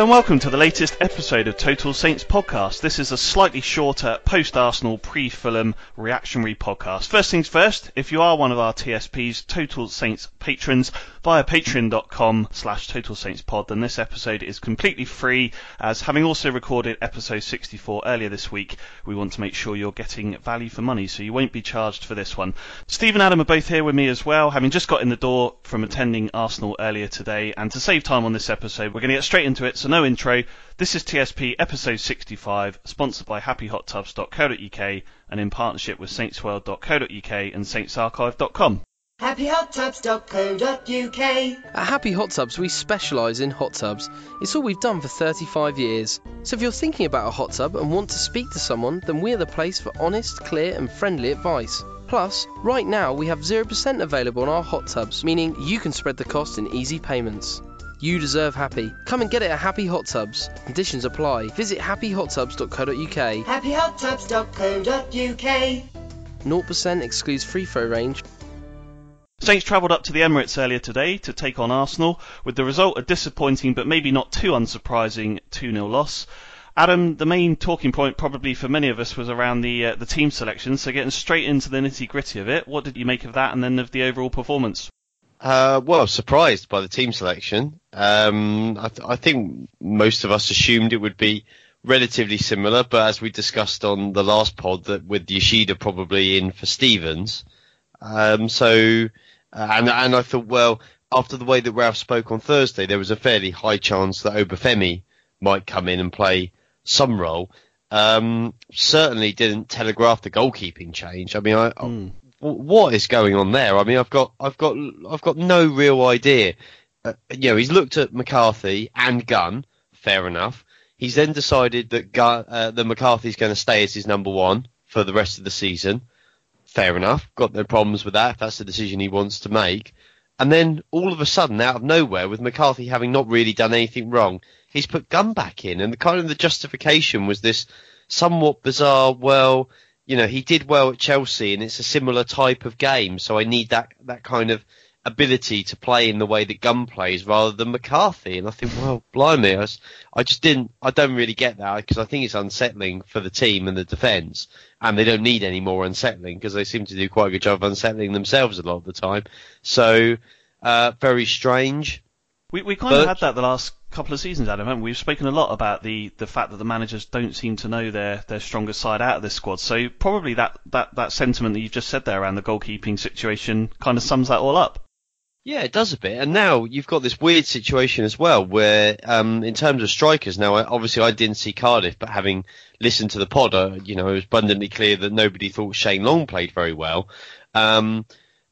Hello and welcome to the latest episode of Total Saints podcast. This is a slightly shorter post Arsenal pre Fulham reactionary podcast. First things first, if you are one of our TSPs, Total Saints patrons, via patreon.com slash Total Saints pod, then this episode is completely free. As having also recorded episode 64 earlier this week, we want to make sure you're getting value for money, so you won't be charged for this one. Steve and Adam are both here with me as well, having just got in the door from attending Arsenal earlier today. And to save time on this episode, we're going to get straight into it so no intro. This is TSP episode 65, sponsored by happyhottubs.co.uk and in partnership with saintsworld.co.uk and saintsarchive.com. happyhottubs.co.uk At Happy Hot Tubs, we specialise in hot tubs. It's all we've done for 35 years. So if you're thinking about a hot tub and want to speak to someone, then we're the place for honest, clear, and friendly advice. Plus, right now we have 0% available on our hot tubs, meaning you can spread the cost in easy payments. You deserve happy. Come and get it at Happy Hot Tubs. Conditions apply. Visit happyhottubs.co.uk. happyhottubs.co.uk 0% excludes free throw range. Saints travelled up to the Emirates earlier today to take on Arsenal, with the result a disappointing but maybe not too unsurprising 2 0 loss. Adam, the main talking point probably for many of us was around the uh, the team selection. So getting straight into the nitty gritty of it, what did you make of that, and then of the overall performance? Uh, well, I was surprised by the team selection. Um, I, th- I think most of us assumed it would be relatively similar, but as we discussed on the last pod, that with Yoshida probably in for Stephens. Um, so, uh, and and I thought, well, after the way that Ralph spoke on Thursday, there was a fairly high chance that Obafemi might come in and play some role. Um, certainly didn't telegraph the goalkeeping change. I mean, I, I what is going on there? I mean, I've got, I've got, I've got no real idea. Uh, you know, he's looked at McCarthy and Gunn. Fair enough. He's then decided that Gunn, uh, that McCarthy's going to stay as his number one for the rest of the season. Fair enough. Got no problems with that if that's the decision he wants to make. And then all of a sudden, out of nowhere, with McCarthy having not really done anything wrong, he's put Gunn back in, and the kind of the justification was this somewhat bizarre. Well, you know, he did well at Chelsea, and it's a similar type of game, so I need that that kind of ability to play in the way that Gunn plays rather than McCarthy. And I think, well, blimey, I, I just didn't, I don't really get that because I think it's unsettling for the team and the defence, and they don't need any more unsettling because they seem to do quite a good job of unsettling themselves a lot of the time. So, uh, very strange. We we kind of had that the last couple of seasons, Adam. Haven't we? We've spoken a lot about the, the fact that the managers don't seem to know their, their strongest side out of this squad. So probably that, that, that sentiment that you've just said there around the goalkeeping situation kind of sums that all up. Yeah, it does a bit. And now you've got this weird situation as well where, um, in terms of strikers, now obviously I didn't see Cardiff, but having listened to the pod, uh, you know, it was abundantly clear that nobody thought Shane Long played very well. Um,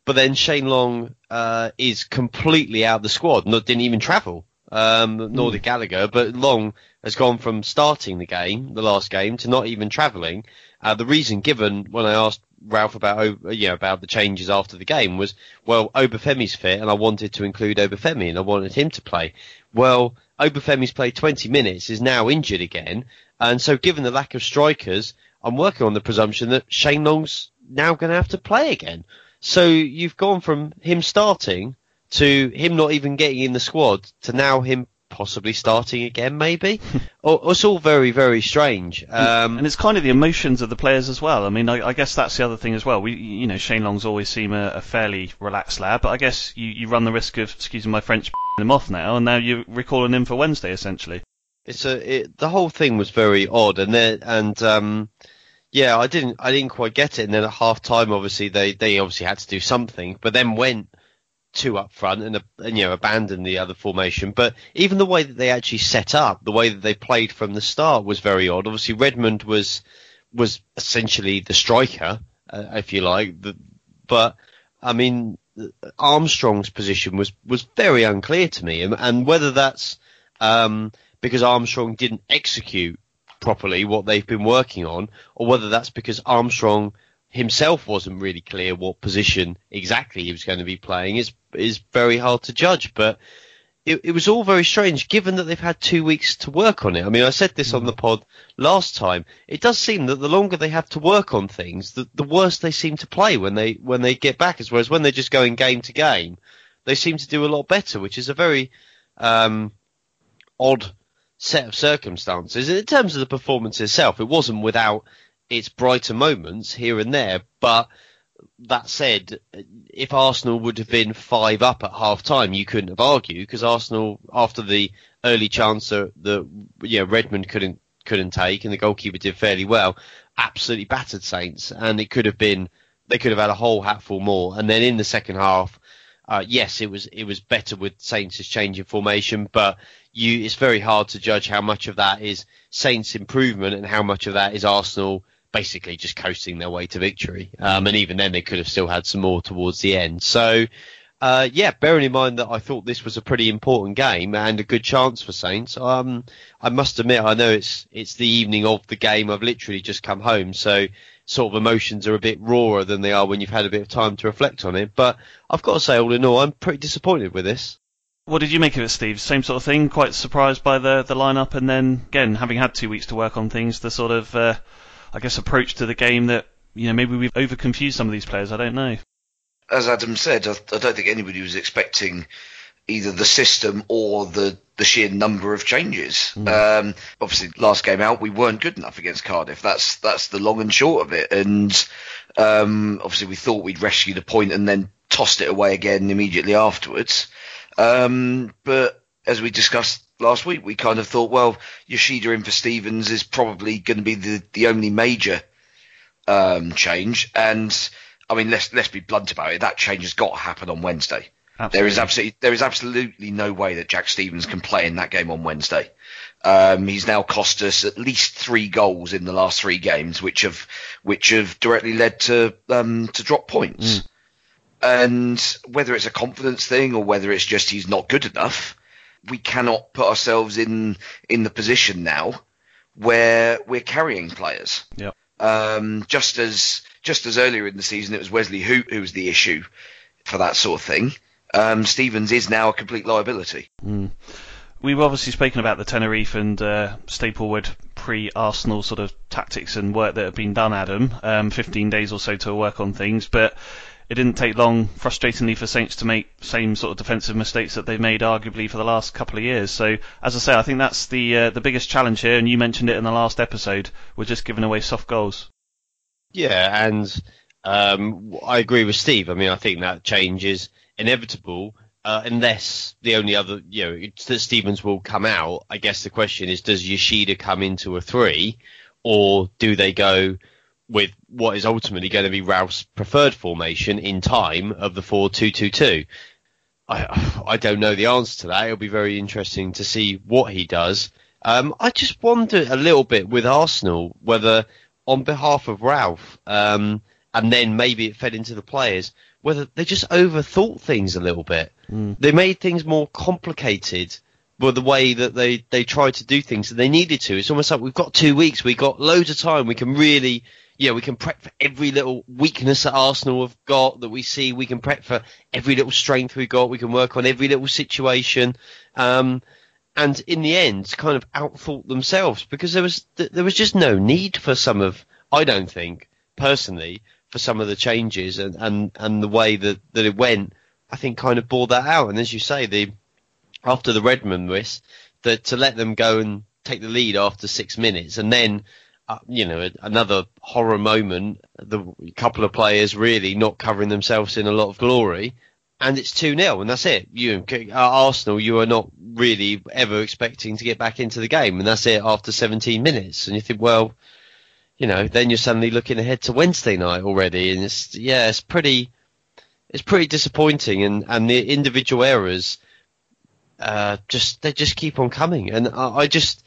but then Shane Long, uh, is completely out of the squad, not, didn't even travel. Um, nor did Gallagher, but Long has gone from starting the game, the last game, to not even travelling. Uh, the reason given when I asked Ralph about you know about the changes after the game was well Obafemi's fit and I wanted to include Obafemi and I wanted him to play. Well, Obafemi's played 20 minutes, is now injured again, and so given the lack of strikers, I'm working on the presumption that Shane Long's now going to have to play again. So you've gone from him starting to him not even getting in the squad to now him possibly starting again, maybe. it's all very, very strange. Um, and it's kind of the emotions of the players as well. I mean, I, I guess that's the other thing as well. We, you know, Shane Long's always seemed a, a fairly relaxed lad, but I guess you, you run the risk of, excuse my French, him off now, and now you're recalling him for Wednesday, essentially. It's a, it, the whole thing was very odd, and and, um, yeah, I didn't, I didn't quite get it. And then at half time, obviously, they, they obviously had to do something, but then went two up front and, and, you know abandon the other formation. But even the way that they actually set up, the way that they played from the start was very odd. Obviously, Redmond was was essentially the striker, uh, if you like. But I mean, Armstrong's position was was very unclear to me, and, and whether that's um, because Armstrong didn't execute properly what they've been working on, or whether that's because Armstrong himself wasn't really clear what position exactly he was going to be playing is is very hard to judge. But it, it was all very strange, given that they've had two weeks to work on it. I mean, I said this on the pod last time. It does seem that the longer they have to work on things, the, the worse they seem to play when they when they get back. As whereas when they're just going game to game, they seem to do a lot better, which is a very um, odd set of circumstances. In terms of the performance itself, it wasn't without its brighter moments here and there. But that said, if Arsenal would have been five up at half time, you couldn't have argued because Arsenal, after the early chance that the Redmond couldn't couldn't take and the goalkeeper did fairly well, absolutely battered Saints, and it could have been they could have had a whole hatful more. And then in the second half, uh, yes, it was it was better with Saints' change in formation, but you it's very hard to judge how much of that is Saints' improvement and how much of that is Arsenal basically just coasting their way to victory. Um, and even then, they could have still had some more towards the end. So, uh, yeah, bearing in mind that I thought this was a pretty important game and a good chance for Saints. Um, I must admit, I know it's it's the evening of the game. I've literally just come home, so sort of emotions are a bit rawer than they are when you've had a bit of time to reflect on it. But I've got to say, all in all, I'm pretty disappointed with this. What did you make of it, Steve? Same sort of thing. Quite surprised by the the lineup, and then again, having had two weeks to work on things, the sort of uh, I guess, approach to the game that you know maybe we've overconfused some of these players. I don't know. As Adam said, I, I don't think anybody was expecting either the system or the the sheer number of changes. Mm. Um, obviously, last game out, we weren't good enough against Cardiff. That's that's the long and short of it. And um, obviously, we thought we'd rescue the point and then tossed it away again immediately afterwards. Um, but as we discussed last week, we kind of thought, well, Yoshida in for Stephens is probably going to be the, the only major um, change. And I mean, let's let's be blunt about it. That change has got to happen on Wednesday. Absolutely. There is absolutely there is absolutely no way that Jack Stephens can play in that game on Wednesday. Um, he's now cost us at least three goals in the last three games, which have which have directly led to um, to drop points. Mm. And whether it's a confidence thing or whether it's just he's not good enough, we cannot put ourselves in in the position now where we're carrying players. Yeah. Um, just as just as earlier in the season it was Wesley Hoedt who was the issue for that sort of thing. Um, Stephens is now a complete liability. Mm. We've obviously spoken about the Tenerife and uh, Staplewood pre-Arsenal sort of tactics and work that have been done, Adam. Um, 15 days or so to work on things, but it didn't take long, frustratingly, for Saints to make same sort of defensive mistakes that they've made, arguably, for the last couple of years. So, as I say, I think that's the uh, the biggest challenge here, and you mentioned it in the last episode. We're just giving away soft goals. Yeah, and um, I agree with Steve. I mean, I think that change is inevitable. Uh, unless the only other, you know, that Stephens will come out. I guess the question is, does Yoshida come into a three, or do they go with what is ultimately going to be Ralph's preferred formation in time of the 4-2-2-2. I I don't know the answer to that. It'll be very interesting to see what he does. Um, I just wonder a little bit with Arsenal whether, on behalf of Ralph, um, and then maybe it fed into the players, whether they just overthought things a little bit. Mm. They made things more complicated with the way that they, they tried to do things that they needed to. It's almost like we've got two weeks, we've got loads of time, we can really, yeah, we can prep for every little weakness that Arsenal have got that we see, we can prep for every little strength we've got, we can work on every little situation. Um, and in the end, kind of outthought themselves because there was, there was just no need for some of, I don't think, personally, for some of the changes and, and, and the way that, that it went, I think kind of bore that out. And as you say, the after the Redmond miss, that to let them go and take the lead after six minutes, and then uh, you know another horror moment, the couple of players really not covering themselves in a lot of glory. And it's 2 0, and that's it. You, Arsenal, you are not really ever expecting to get back into the game, and that's it after 17 minutes. And you think, well, you know, then you're suddenly looking ahead to Wednesday night already, and it's yeah, it's pretty, it's pretty disappointing, and and the individual errors, uh, just they just keep on coming, and I, I just.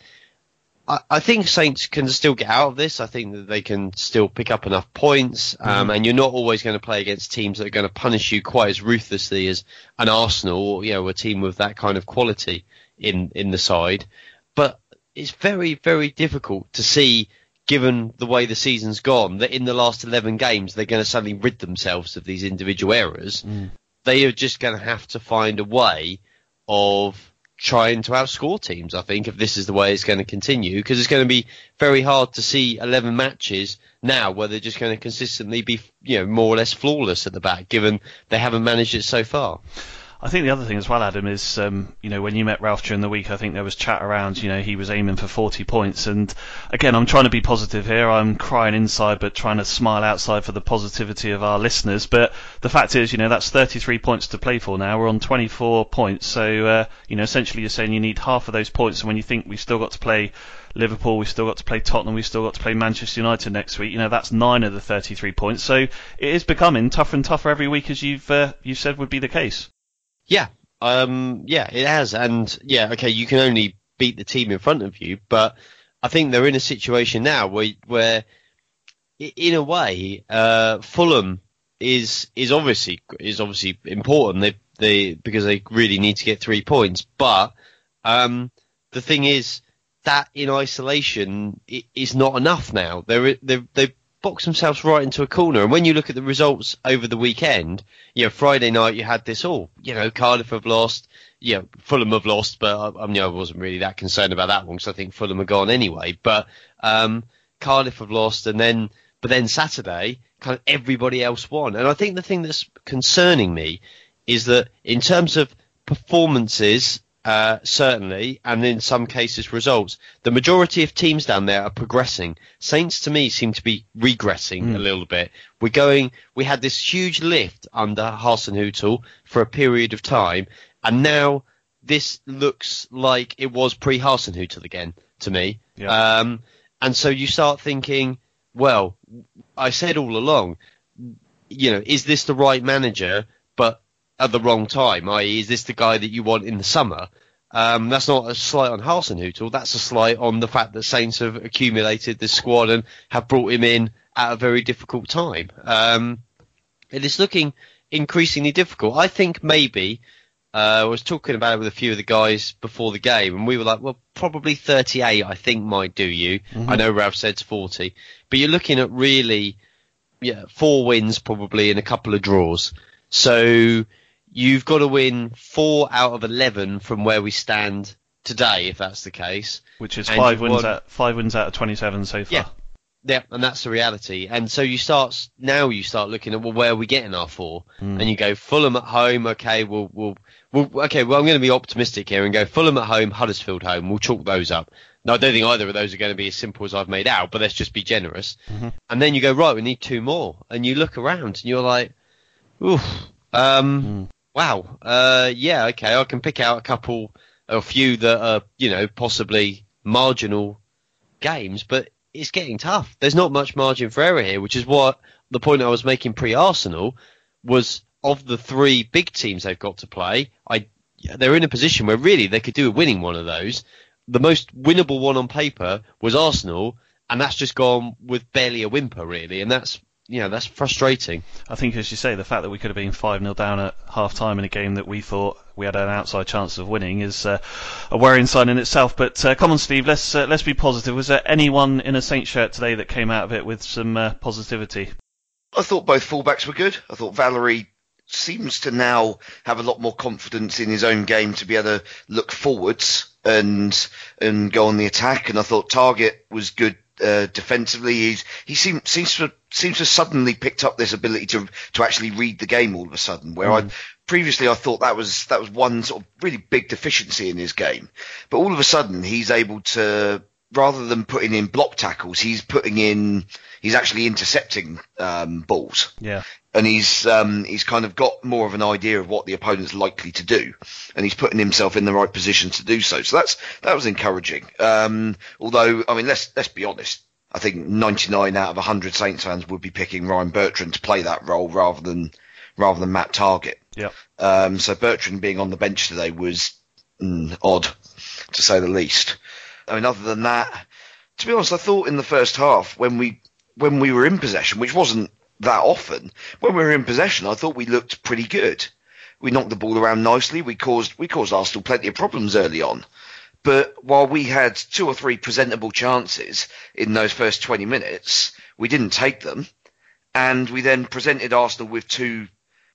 I, I think Saints can still get out of this. I think that they can still pick up enough points, um, mm. and you're not always going to play against teams that are going to punish you quite as ruthlessly as an Arsenal or you know a team with that kind of quality in in the side. But it's very very difficult to see given the way the season's gone, that in the last 11 games they're going to suddenly rid themselves of these individual errors. Mm. They are just going to have to find a way of trying to outscore teams, I think, if this is the way it's going to continue, because it's going to be very hard to see 11 matches now where they're just going to consistently be, you know, more or less flawless at the back, given they haven't managed it so far. I think the other thing as well, Adam, is um, you know when you met Ralph during the week, I think there was chat around. You know he was aiming for 40 points, and again, I'm trying to be positive here. I'm crying inside, but trying to smile outside for the positivity of our listeners. But the fact is, you know that's 33 points to play for now. We're on 24 points, so uh, you know essentially you're saying you need half of those points. And when you think we've still got to play Liverpool, we've still got to play Tottenham, we've still got to play Manchester United next week. You know, that's nine of the 33 points. So it is becoming tougher and tougher every week, as you've uh, you said would be the case. Yeah, um, yeah, it has, and yeah, okay, you can only beat the team in front of you, but I think they're in a situation now where, where in a way, uh, Fulham is is obviously is obviously important. They they because they really need to get three points, but um, the thing is that in isolation is not enough now. They're they they box themselves right into a corner. And when you look at the results over the weekend, you know, Friday night you had this all, you know, Cardiff have lost, you know, Fulham have lost, but I, I, mean, I wasn't really that concerned about that one because I think Fulham are gone anyway. But um, Cardiff have lost, and then but then Saturday, kind of everybody else won. And I think the thing that's concerning me is that in terms of performances uh, certainly, and in some cases results. The majority of teams down there are progressing. Saints to me seem to be regressing mm. a little bit. We're going, we had this huge lift under Hasenhüttl for a period of time, and now this looks like it was pre-Hasenhüttl again to me. Yeah. Um, and so you start thinking, well, I said all along, you know, is this the right manager? But at the wrong time, i.e., is this the guy that you want in the summer? Um, that's not a slight on Hasenhüttl. That's a slight on the fact that Saints have accumulated this squad and have brought him in at a very difficult time. Um, it is looking increasingly difficult. I think maybe uh, I was talking about it with a few of the guys before the game, and we were like, well, probably 38, I think, might do you. Mm-hmm. I know Ralph said 40, but you're looking at really, yeah, four wins probably and a couple of draws. So you've got to win four out of eleven from where we stand today, if that's the case. Which is five wins won... out five wins out of twenty-seven so far. Yeah. Yeah, and that's the reality. And so you start now. You start looking at well, where are we getting our four? Mm. And you go Fulham at home. Okay, we'll, we'll, we'll okay. Well, I'm going to be optimistic here and go Fulham at home, Huddersfield home. We'll chalk those up. Now, I don't think either of those are going to be as simple as I've made out, but let's just be generous. Mm-hmm. And then you go right. We need two more, and you look around and you're like, oof. Um, mm wow, uh, yeah, okay, I can pick out a couple, a few that are, you know, possibly marginal games, but it's getting tough. There's not much margin for error here, which is what the point I was making pre-Arsenal was of the three big teams they've got to play, I they're in a position where really they could do a winning one of those. The most winnable one on paper was Arsenal, and that's just gone with barely a whimper, really, and that's you know that's frustrating. I think, as you say, the fact that we could have been five 0 down at half time in a game that we thought we had an outside chance of winning is uh, a worrying sign in itself. But uh, come on, Steve, let's uh, let's be positive. Was there anyone in a Saint shirt today that came out of it with some uh, positivity? I thought both fullbacks were good. I thought Valery seems to now have a lot more confidence in his own game to be able to look forwards and and go on the attack. And I thought Targett was good uh, defensively. He's, he seems seems to seems to suddenly picked up this ability to to actually read the game all of a sudden. Where mm. I previously I thought that was that was one sort of really big deficiency in his game, but all of a sudden he's able to rather than putting in block tackles, he's putting in he's actually intercepting um, balls. Yeah. And he's um, he's kind of got more of an idea of what the opponent's likely to do, and he's putting himself in the right position to do so. So that's that was encouraging. Um, although, I mean, let's let's be honest. I think 99 out of 100 Saints fans would be picking Ryan Bertrand to play that role rather than rather than Matt Targett. Yeah. Um, so Bertrand being on the bench today was mm, odd, to say the least. I mean, other than that, to be honest, I thought in the first half when we when we were in possession, which wasn't that often, when we were in possession, I thought we looked pretty good. We knocked the ball around nicely. We caused we caused Arsenal plenty of problems early on. But while we had two or three presentable chances in those first 20 minutes, we didn't take them. And we then presented Arsenal with two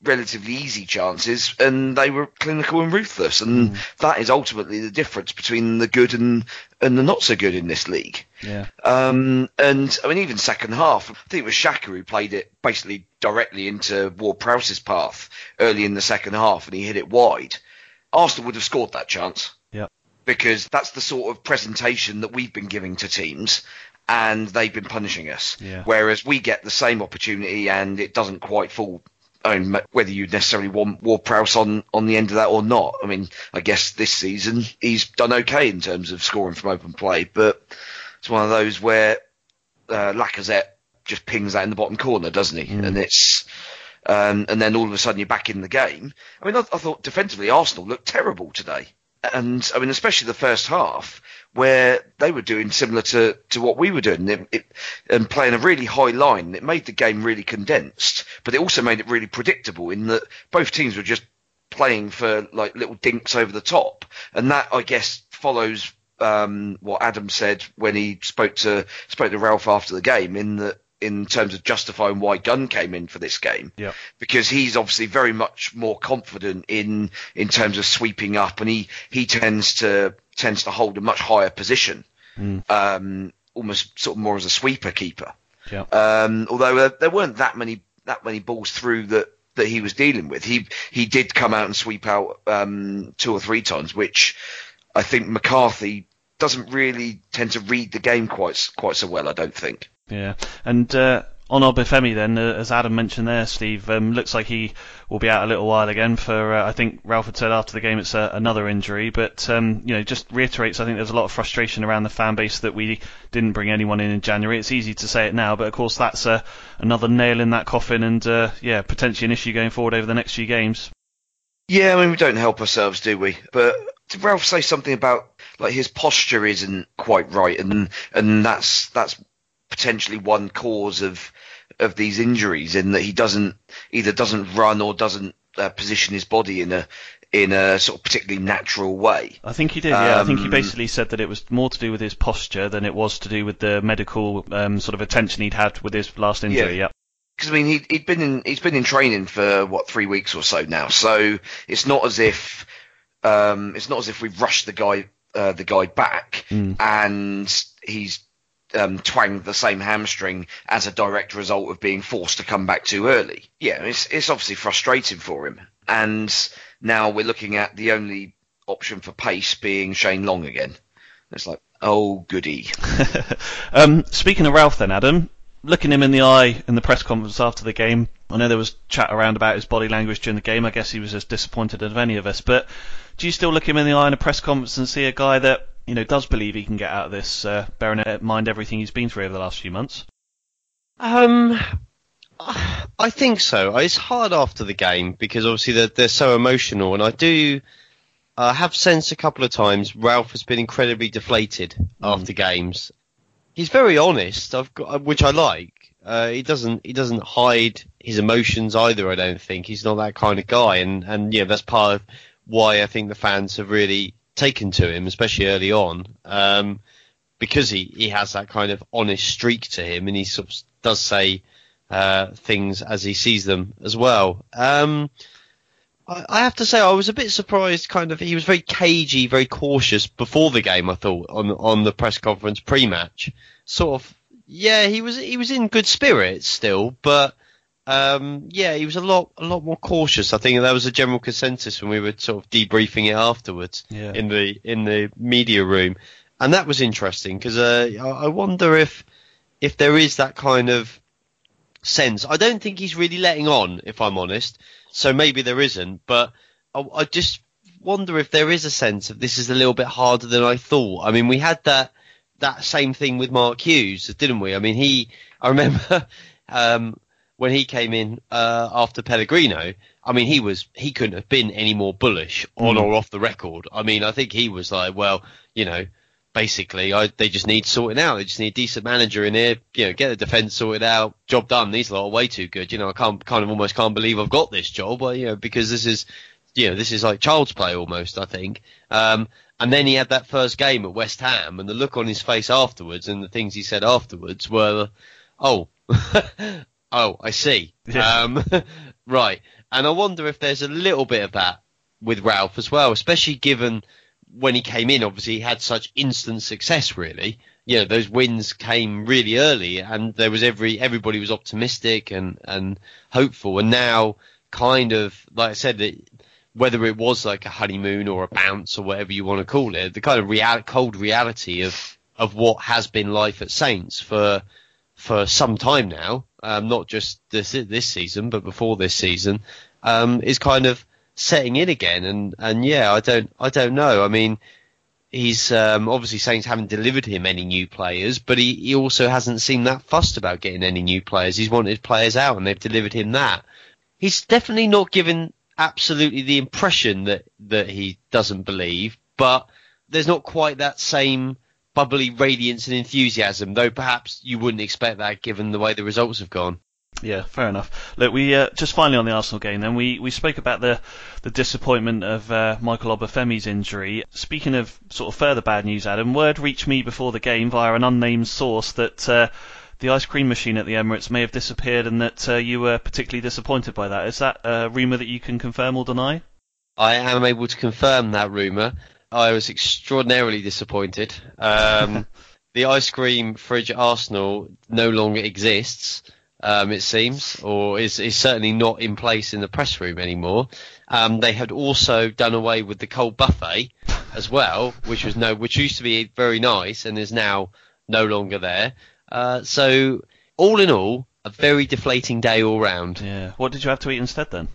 relatively easy chances, and they were clinical and ruthless. And mm. that is ultimately the difference between the good and and the not so good in this league. Yeah. Um, and I mean, even second half, I think it was Xhaka who played it basically directly into Ward Prowse's path early in the second half, and he hit it wide. Arsenal would have scored that chance. Yeah. Because that's the sort of presentation that we've been giving to teams, and they've been punishing us. Yeah. Whereas we get the same opportunity and it doesn't quite fall I mean, whether you necessarily want Ward Prowse on, on the end of that or not. I mean, I guess this season he's done okay in terms of scoring from open play, but it's one of those where uh, Lacazette just pings that in the bottom corner, doesn't he? Mm. And it's um, and then all of a sudden you're back in the game. I mean, I, I thought defensively Arsenal looked terrible today, and I mean, especially the first half where they were doing similar to, to what we were doing it, it, and playing a really high line. It made the game really condensed, but it also made it really predictable in that both teams were just playing for like little dinks over the top. And that, I guess, follows um, what Adam said when he spoke to spoke to Ralph after the game in that in terms of justifying why Gunn came in for this game. Yeah. Because he's obviously very much more confident in in terms of sweeping up and he he tends to tends to hold a much higher position. Mm. Um, almost sort of more as a sweeper keeper. Yeah. Um, although uh, there weren't that many that many balls through that that he was dealing with. He he did come out and sweep out um, two or three times, which I think McCarthy doesn't really tend to read the game quite quite so well. I don't think. Yeah, and uh, on Obafemi then, uh, as Adam mentioned there, Steve, um, looks like he will be out a little while again for, uh, I think Ralph had said after the game it's uh, another injury, but, um, you know, just reiterates, I think there's a lot of frustration around the fan base that we didn't bring anyone in in January. It's easy to say it now, but of course that's uh, another nail in that coffin and, uh, yeah, potentially an issue going forward over the next few games. Yeah, I mean, we don't help ourselves, do we? But did Ralph say something about like his posture isn't quite right, and and that's that's potentially one cause of of these injuries in that he doesn't either doesn't run or doesn't uh, position his body in a in a sort of particularly natural way. I think he did. Yeah, um, I think he um, basically said that it was more to do with his posture than it was to do with the medical um, sort of attention he'd had with his last injury. Yeah. Because I mean, he, he'd been in he's been in training for what three weeks or so now, so it's not as if um, it's not as if we've rushed the guy uh, the guy back mm. and he's um, twanged the same hamstring as a direct result of being forced to come back too early. Yeah, it's, it's obviously frustrating for him. And now we're looking at the only option for pace being Shane Long again. It's like, oh, goody. um, speaking of Ralph, then, Adam, looking him in the eye in the press conference after the game, I know there was chat around about his body language during the game. I guess he was as disappointed as any of us. But do you still look him in the eye in a press conference and see a guy that you know, does believe he can get out of this, uh, bearing in mind everything he's been through over the last few months? Um, I think so. It's hard after the game because obviously they're, they're so emotional, and I do uh, have sensed a couple of times Ralph has been incredibly deflated after games. He's very honest, I've got, which I like. Uh, he doesn't he doesn't hide his emotions either. I don't think he's not that kind of guy, and and yeah, that's part of why I think the fans have really taken to him, especially early on, um, because he he has that kind of honest streak to him, and he sort of does say uh, things as he sees them as well. Um, I, I have to say I was a bit surprised. Kind of, he was very cagey, very cautious before the game. I thought on on the press conference pre-match, sort of. Yeah, he was he was in good spirits still, but um, yeah, he was a lot a lot more cautious. I think that was a general consensus when we were sort of debriefing it afterwards Yeah. in the in the media room, and that was interesting because uh, I wonder if if there is that kind of sense. I don't think he's really letting on, if I'm honest. So maybe there isn't, but I, I just wonder if there is a sense of this is a little bit harder than I thought. I mean, we had that that same thing with Mark Hughes, didn't we? I mean, he. I remember um, when he came in uh, after Pellegrino. I mean, he was he couldn't have been any more bullish on or off the record. I mean, I think he was like, well, you know, basically, I, they just need sorting out. They just need a decent manager in here. You know, get the defence sorted out. Job done. These lot are way too good. You know, I can't kind of almost can't believe I've got this job. But, you know, because this is, you know, this is like child's play almost. I think. Um, and then he had that first game at West Ham, and the look on his face afterwards, and the things he said afterwards were, oh, oh, I see. Yeah. Um, right. And I wonder if there's a little bit of that with Ralph as well, especially given when he came in, obviously he had such instant success. Really, you know, those wins came really early, and there was every everybody was optimistic and and hopeful, and now kind of like I said, it, whether it was like a honeymoon or a bounce or whatever you want to call it, the kind of real, cold reality of of what has been life at Saints for for some time now, um, not just this this season, but before this season, um, is kind of setting in again. And and yeah, I don't I don't know. I mean, he's um, obviously Saints haven't delivered him any new players, but he, he also hasn't seemed that fussed about getting any new players. He's wanted players out, and they've delivered him that. He's definitely not given absolutely the impression that that he doesn't believe, but there's not quite that same bubbly radiance and enthusiasm, though perhaps you wouldn't expect that given the way the results have gone. Yeah, fair enough. Look, we uh, just finally on the Arsenal game. Then we, we spoke about the the disappointment of uh, Michael Obafemi's injury. Speaking of sort of further bad news, Adam, word reached me before the game via an unnamed source that uh, the ice cream machine at the Emirates may have disappeared, and that uh, you were particularly disappointed by that. Is that a rumour that you can confirm or deny? I am able to confirm that rumour. I was extraordinarily disappointed. Um, the ice cream fridge at Arsenal no longer exists, um, it seems, or is, is certainly not in place in the press room anymore. Um, they had also done away with the cold buffet as well, which was no, which used to be very nice and is now no longer there. Uh, so all in all, a very deflating day all round. Yeah. What did you have to eat instead then?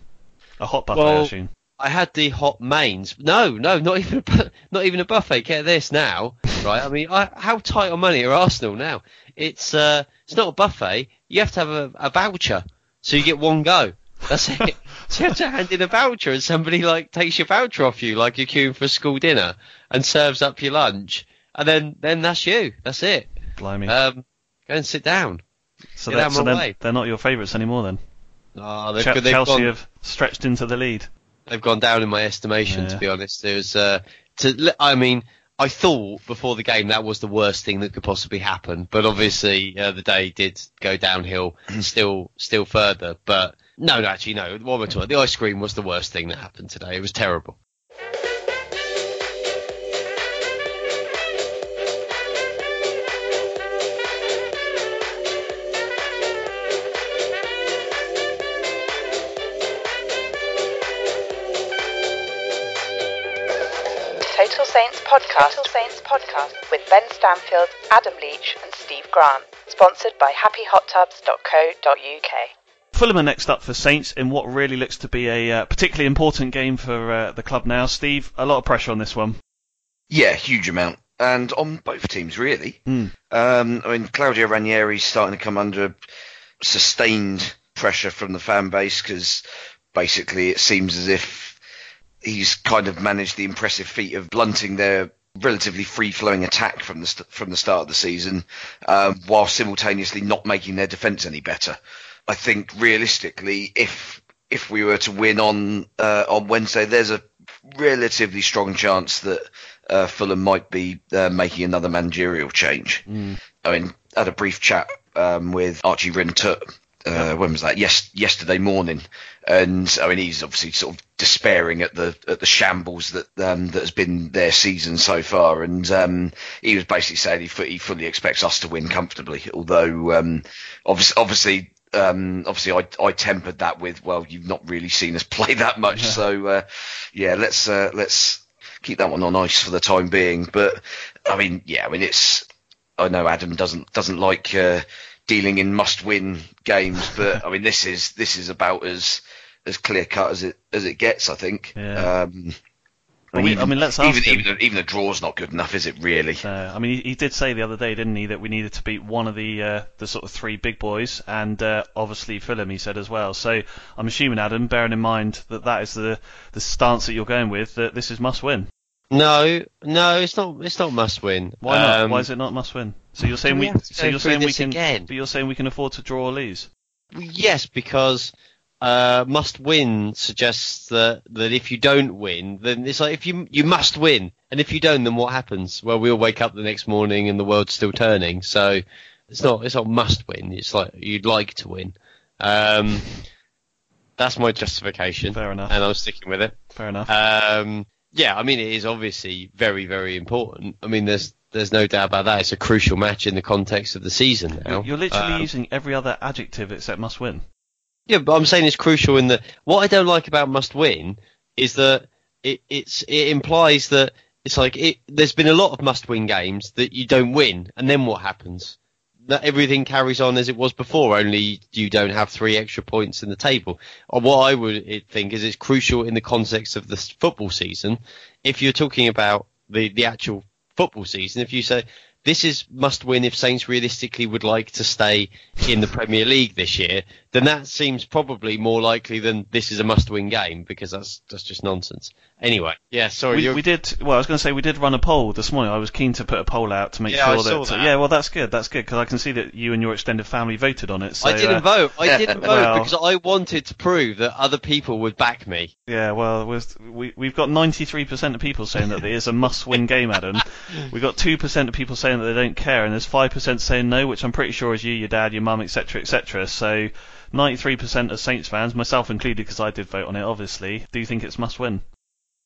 A hot buffet, I Well, assume. I had the hot mains. No, no, not even a, not even a buffet. Get this now, right? I mean, I, how tight on money are Arsenal now? It's uh, it's not a buffet. You have to have a, a voucher, so you get one go. That's it. so you have to hand in a voucher, and somebody like takes your voucher off you, like you're queuing for a school dinner, and serves up your lunch, and then then that's you. That's it. Blimey. Um, go and sit down. so they're, so they're, they're not your favourites anymore then? Oh, they've, Che- they've Chelsea gone- have stretched into the lead. they've gone down in my estimation. Yeah. To be honest, it was. Uh, to, I mean, I thought before the game that was the worst thing that could possibly happen, but obviously uh, the day did go downhill still, still further. But no, no, actually, no. What I talking? The ice cream was the worst thing that happened today. It was terrible. Podcast. Total Saints podcast with Ben Stanfield, Adam Leach, and Steve Grant. Sponsored by HappyHotTubs.co.uk. Fulham are next up for Saints in what really looks to be a uh, particularly important game for uh, the club now. Steve, a lot of pressure on this one. Yeah, huge amount. And on both teams, really. Mm. Um, I mean, Claudio Ranieri's starting to come under sustained pressure from the fan base because basically it seems as if he's kind of managed the impressive feat of blunting their relatively free-flowing attack from the st- from the start of the season, um, while simultaneously not making their defence any better. I think realistically, if if we were to win on uh, on Wednesday, there's a relatively strong chance that uh, Fulham might be uh, making another managerial change. Mm. I mean, I had a brief chat um, with Archie Rhind-Tutt. Uh, when was that? Yes, yesterday morning, and I mean he's obviously sort of despairing at the at the shambles that um, that has been their season so far, and um, he was basically saying he, fu- he fully expects us to win comfortably. Although um, obviously, obviously um, obviously I, I tempered that with well you've not really seen us play that much. So uh, yeah let's uh, let's keep that one on ice for the time being. But I mean yeah I mean it's I know Adam doesn't doesn't like uh, dealing in must win games but I mean this is this is about as as clear cut as it as it gets I think Yeah. um, I mean, I mean, let's ask even, him. even, even a draw's not good enough is it really Uh, I mean, he, he did say the other day, didn't he, that we needed to beat one of the uh, the sort of three big boys, and uh, obviously Fulham. He said as well. So I'm assuming, Adam, bearing in mind that that is the the stance that you're going with, that this is must win. No, no, it's not. It's not must win. Why not? Um, Why is it not must win? So you're saying we we, so you're saying we can, again? but you're saying we can afford to draw or lose. Yes, because uh, must win suggests that that if you don't win, then it's like if you you must win, and if you don't, then what happens? Well, we all wake up the next morning and the world's still turning. So it's not it's not must win. It's like you'd like to win. Um, that's my justification. Fair enough. and I'm sticking with it. Fair enough. Um, yeah, I mean it is obviously very very important. I mean there's there's no doubt about that. It's a crucial match in the context of the season now. you're, you're literally Um, using every other adjective except must win. yeah, but I'm saying it's crucial in that what I don't like about must win is that it it's it implies that it's like it there's been a lot of must win games that you don't win and then what happens? That everything carries on as it was before, only you don't have three extra points in the table. What I would eh, think is it's crucial in the context of the football season. If you're talking about the, the actual football season, if you say this is must win if Saints realistically would like to stay in the Premier League this year, then that seems probably more likely than this is a must win game because that's that's just nonsense. Anyway, yeah, sorry. we, we did. Well, I was going to say we did run a poll this morning. I was keen to put a poll out to make Yeah, I sure saw that, that. Yeah, well, that's good. That's good because I can see that you and your extended family voted on it. So, I didn't uh, vote. I didn't vote Well- because I wanted to prove that other people would back me. Yeah, well, we we've got 93% of people saying that it is a must-win game, Adam. We've got 2% of people saying that they don't care, and there's 5% saying no, which I'm pretty sure is you, your dad, your mum, etc., etc. So 93% of Saints fans, myself included, because I did vote on it, obviously, do you think it's must-win.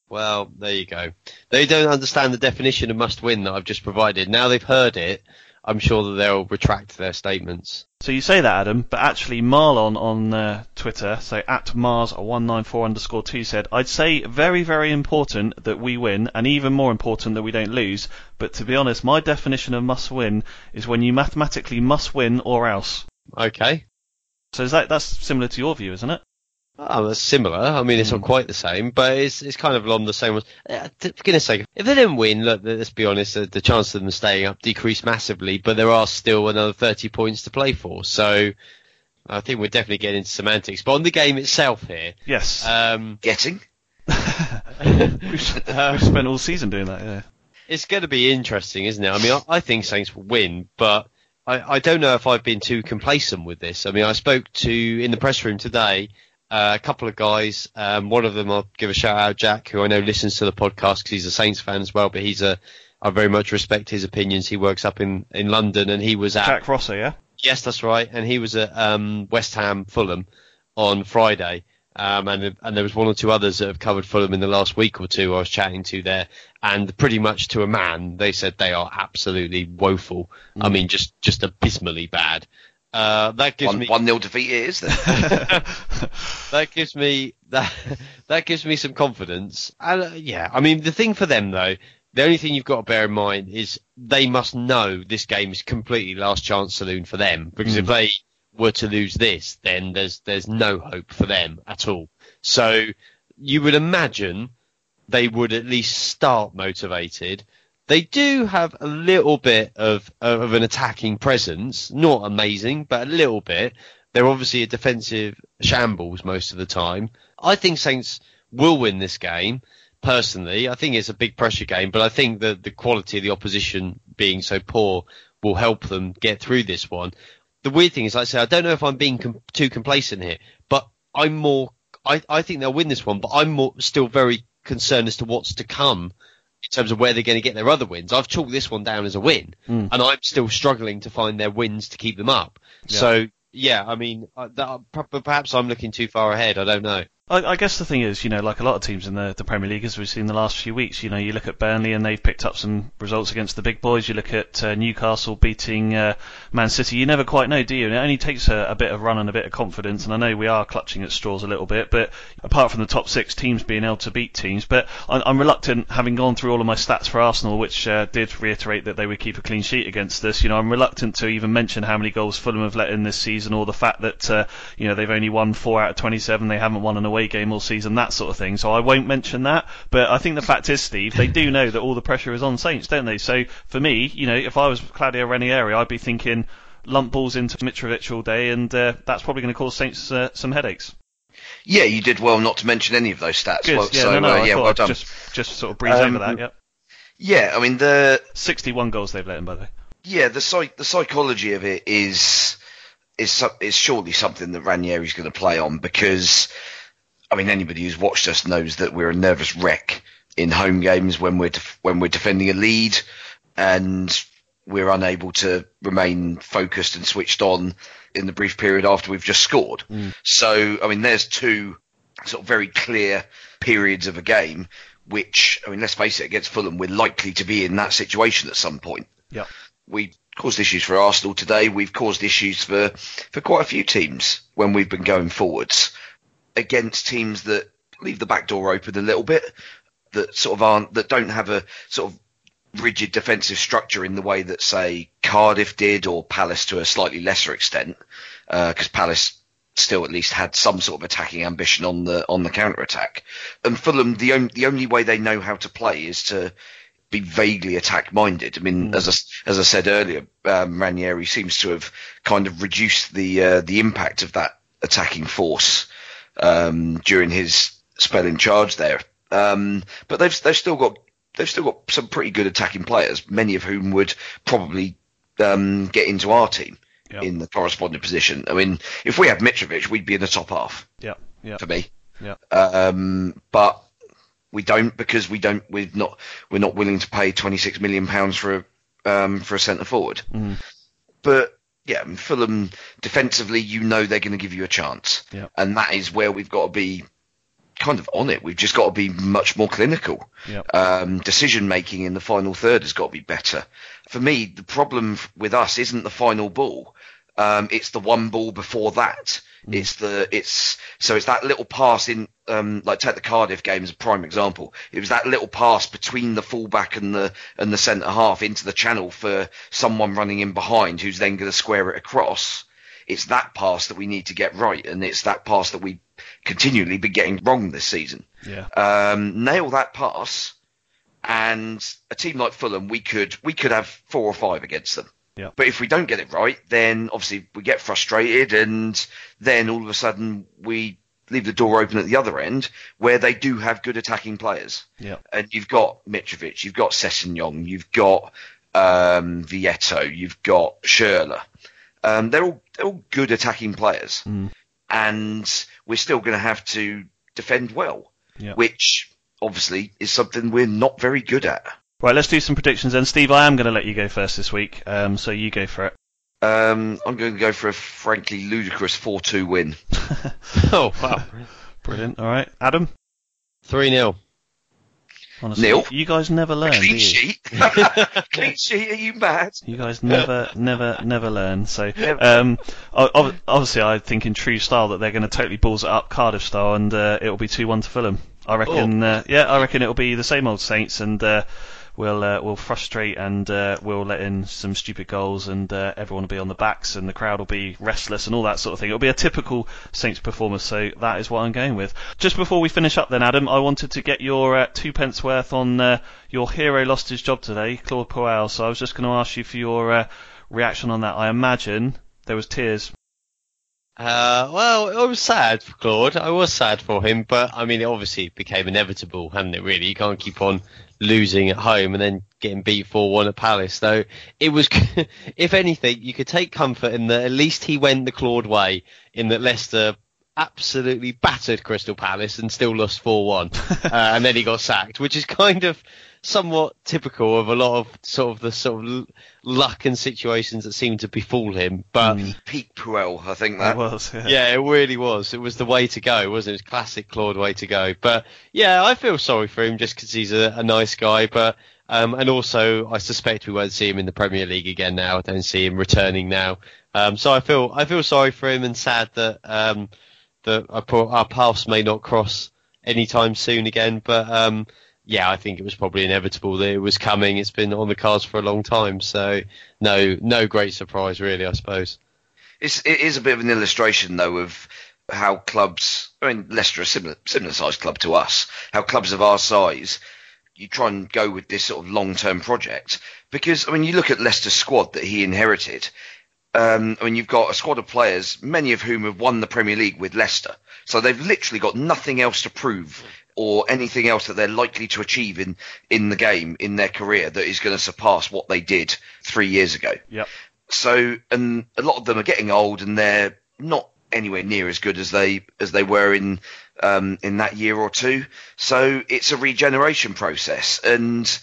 Well, there you go. They don't understand the definition of must win that I've just provided. Now they've heard it, I'm sure that they'll retract their statements. So you say that, Adam, but actually Marlon on uh, Twitter, so at Mars194 underscore 2 said, I'd say very, very important that we win, and even more important that we don't lose, but to be honest, my definition of must win is when you mathematically must win or else. Okay. So is that, that's similar to your view, isn't it? Oh, that's similar. I mean, it's not quite the same, but it's it's kind of along the same. Uh, for goodness sake, if they didn't win, look, let's be honest, the, the chance of them staying up decreased massively, but there are still another 30 points to play for. So I think we're definitely getting into semantics. But on the game itself here, Yes. um, getting we've spent all season doing that, yeah. it's going to be interesting, isn't it? I mean, I, I think Saints will win, but I, I don't know if I've been too complacent with this. I mean, I spoke to in the press room today uh, a couple of guys. Um, one of them, I'll give a shout out, Jack, who I know listens to the podcast because he's a Saints fan as well. But he's a, I very much respect his opinions. He works up in in London, and he was at Jack Rosser, yeah? Yes, that's right. And he was at um, West Ham, Fulham, on Friday. Um, and and there was one or two others that have covered Fulham in the last week or two. I was chatting to there, and pretty much to a man, they said they are absolutely woeful. I mean, just just abysmally bad. Uh, that gives one me one nil defeat it is that gives me that that gives me some confidence. And uh, yeah, I mean the thing for them though, the only thing you've got to bear in mind is they must know this game is completely last chance saloon for them because if they were to lose this, then there's there's no hope for them at all. So you would imagine they would at least start motivated. They do have a little bit of of an attacking presence, not amazing, but a little bit. They're obviously a defensive shambles most of the time. I think Saints will win this game. Personally, I think it's a big pressure game, but I think that the quality of the opposition being so poor will help them get through this one. The weird thing is, like I say, I don't know if I'm being com- too complacent here, but I'm more. I, I think they'll win this one, but I'm more still very concerned as to what's to come in terms of where they're going to get their other wins. I've chalked this one down as a win, Mm. and I'm still struggling to find their wins to keep them up. Yeah. So yeah, I mean, uh, that, perhaps I'm looking too far ahead. I don't know. I, I guess the thing is, you know, like a lot of teams in the, the Premier League, as we've seen the last few weeks, you know, you look at Burnley and they've picked up some results against the big boys. You look at uh, Newcastle beating uh, Man City. You never quite know, do you? And it only takes a, a bit of run and a bit of confidence. And I know we are clutching at straws a little bit, but apart from the top six teams being able to beat teams, but I'm, I'm reluctant, having gone through all of my stats for Arsenal, which uh, did reiterate that they would keep a clean sheet against us. You know, I'm reluctant to even mention how many goals Fulham have let in this season, or the fact that uh, you know they've only won four out of 27. They haven't won an away game all season, that sort of thing. So I won't mention that. But I think the fact is, Steve, they do know that all the pressure is on Saints, don't they? So for me, you know, if I was Claudio Ranieri, I'd be thinking lump balls into Mitrovic all day, and uh, that's probably going to cause Saints uh, some headaches. Yeah, you did well not to mention any of those stats. Good. Well, yeah, so, no, no, uh, I yeah, well done. Just, just sort of breeze Um, over that. Yep. Yeah, I mean the 61 goals they've let in, by the way. yeah the psych, the psychology of it is is is surely something that Ranieri's going to play on because I mean anybody who's watched us knows that we're a nervous wreck in home games when we're def- when we're defending a lead and we're unable to remain focused and switched on in the brief period after we've just scored. Mm. So I mean there's two sort of very clear periods of a game which I mean let's face it against Fulham we're likely to be in that situation at some point Yep. we caused issues for Arsenal today. We've caused issues for, for quite a few teams when we've been going forwards against teams that leave the back door open a little bit, that sort of aren't, that don't have a sort of rigid defensive structure in the way that say Cardiff did or Palace to a slightly lesser extent, because Palace still at least had some sort of attacking ambition on the on the counter attack. And Fulham, the only the only way they know how to play is to be vaguely attack minded. I mean, as I, as I said earlier, um, Ranieri seems to have kind of reduced the uh, the impact of that attacking force um, during his spell in charge there. Um, but they've they've still got they've still got some pretty good attacking players, many of whom would probably um, get into our team Yep. in the corresponding position. I mean, if we had Mitrovic, we'd be in the top half Yeah. Yeah. for me. Yeah. Um, but we don't because we don't. We're not. We're not willing to pay 26 million pounds for a um, for a centre forward. But yeah, Fulham defensively, you know they're going to give you a chance, Yeah. and that is where we've got to be kind of on it. We've just got to be much more clinical. Yeah. Um, decision making in the final third has got to be better. For me, the problem with us isn't the final ball. Um, it's the one ball before that. It's the it's so it's that little pass in um, like take the Cardiff game as a prime example. It was that little pass between the fullback and the and the centre half into the channel for someone running in behind who's then going to square it across. It's that pass that we need to get right, and it's that pass that we continually been getting wrong this season Yeah. um, nail that pass, and a team like Fulham, we could we could have four or five against them. Yeah. But if we don't get it right, then obviously we get frustrated, and then all of a sudden we leave the door open at the other end, where they do have good attacking players. Yeah. And you've got Mitrovic, you've got Sessegnon, you've got um, Vietto, you've got Schürrle. Um, they're all they're all good attacking players, and we're still going to have to defend well Yeah. which obviously is something we're not very good at. Right, let's do some predictions then. Steve, I am going to let you go first this week, um, so you go for it. Um, I'm going to go for a frankly ludicrous 4-2 win. Oh wow, Brilliant. All right, Adam. three 0 Honestly, Nil. you guys never learn, do Clean you? sheet. Clean sheet. Are you mad? You guys never, never, never learn. So, um, obviously, I think in true style that they're going to totally balls it up Cardiff style, and uh, it'll be two one to Fulham. I reckon. Uh, yeah, I reckon it'll be the same old Saints, and uh, we'll uh, we'll frustrate and uh, we'll let in some stupid goals, and uh, everyone will be on the backs, and the crowd will be restless, and all that sort of thing. It'll be a typical Saints performance. So that is what I'm going with. Just before we finish up, then, Adam, I wanted to get your uh, two pence worth on uh, your hero lost his job today, Claude Puel. So I was just going to ask you for your uh, reaction on that. I imagine there was tears. Uh, well, I was sad for Claude. I was sad for him, but I mean, it obviously became inevitable, hadn't it? Really, you can't keep on losing at home and then getting beat 4-1 at Palace. So it was, if anything, you could take comfort in that at least he went the Claude way in that Leicester absolutely battered Crystal Palace and still lost 4-1. uh, and then he got sacked, which is kind of somewhat typical of a lot of sort of the sort of luck and situations that seem to befall him. But mm. peak Puel, I think that it was. Yeah. yeah. it really was. It was the way to go, wasn't it? It was classic Claude way to go. But yeah, I feel sorry for him just because he's a, a nice guy. But um, and also, I suspect we won't see him in the Premier League again now. I don't see him returning now. Um, so I feel I feel sorry for him and sad that um, that our, paths may not cross anytime soon again. But um, yeah, I think it was probably inevitable that it was coming. It's been on the cards for a long time, so no, no great surprise really, I suppose. It's, it is a bit of an illustration though of how clubs. I mean, Leicester, a similar similar sized club to us. How clubs of our size, you try and go with this sort of long term project because I mean, you look at Leicester's squad that he inherited. Um, I mean, you've got a squad of players, many of whom have won the Premier League with Leicester. So they've literally got nothing else to prove or anything else that they're likely to achieve in, in the game in their career that is going to surpass what they did three years ago. Yep. So, and a lot of them are getting old and they're not anywhere near as good as they as they were in um, in that year or two. So it's a regeneration process, and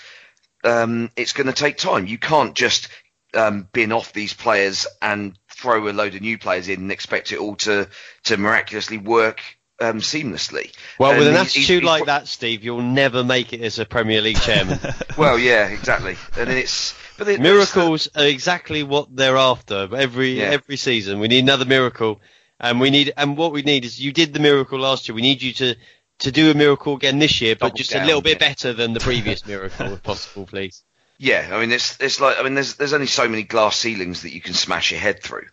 um, it's going to take time. You can't just um, bin off these players and throw a load of new players in and expect it all to to miraculously work um, seamlessly. Well, And with an he- attitude he's- he's like pro- that, Steve, you'll never make it as a Premier League chairman. well, yeah, exactly. And it's but it, Miracles are exactly what they're after. Every Yeah. every season, we need another miracle, and we need and what we need is you did the miracle last year. We need you to to do a miracle again this year, but Double just a little bit yeah. better than the previous miracle, if possible, please. Yeah, I mean, it's it's like I mean, there's there's only so many glass ceilings that you can smash your head through,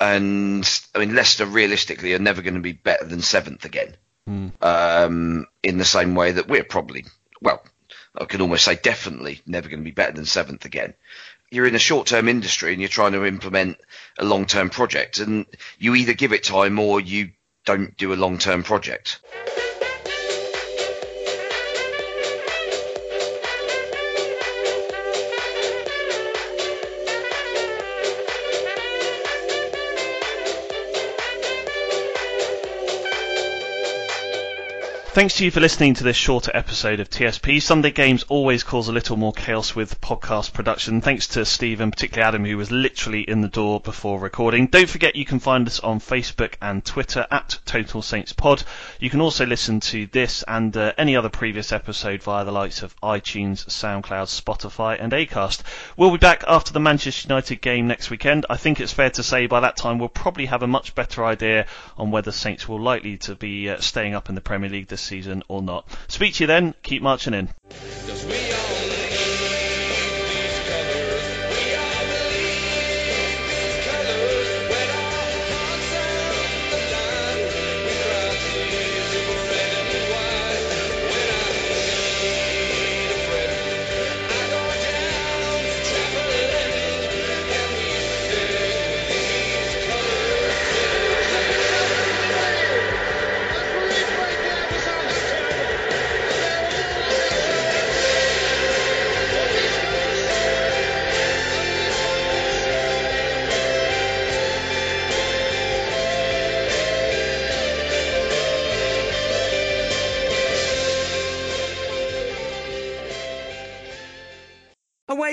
and I mean, Leicester realistically are never going to be better than seventh again. Um, in the same way that we're probably, well, I can almost say definitely never going to be better than seventh again. You're in a short-term industry and you're trying to implement a long-term project, and you either give it time or you don't do a long-term project. Thanks to you for listening to this shorter episode of TSP. Sunday games always cause a little more chaos with podcast production. Thanks to Steve and particularly Adam, who was literally in the door before recording. Don't forget you can find us on Facebook and Twitter at Total Saints Pod. You can also listen to this and uh, any other previous episode via the likes of iTunes, SoundCloud, Spotify, and Acast. We'll be back after the Manchester United game next weekend. I think it's fair to say by that time we'll probably have a much better idea on whether Saints will likely to be uh, staying up in the Premier League this season or not. Speak to you then. Keep marching in.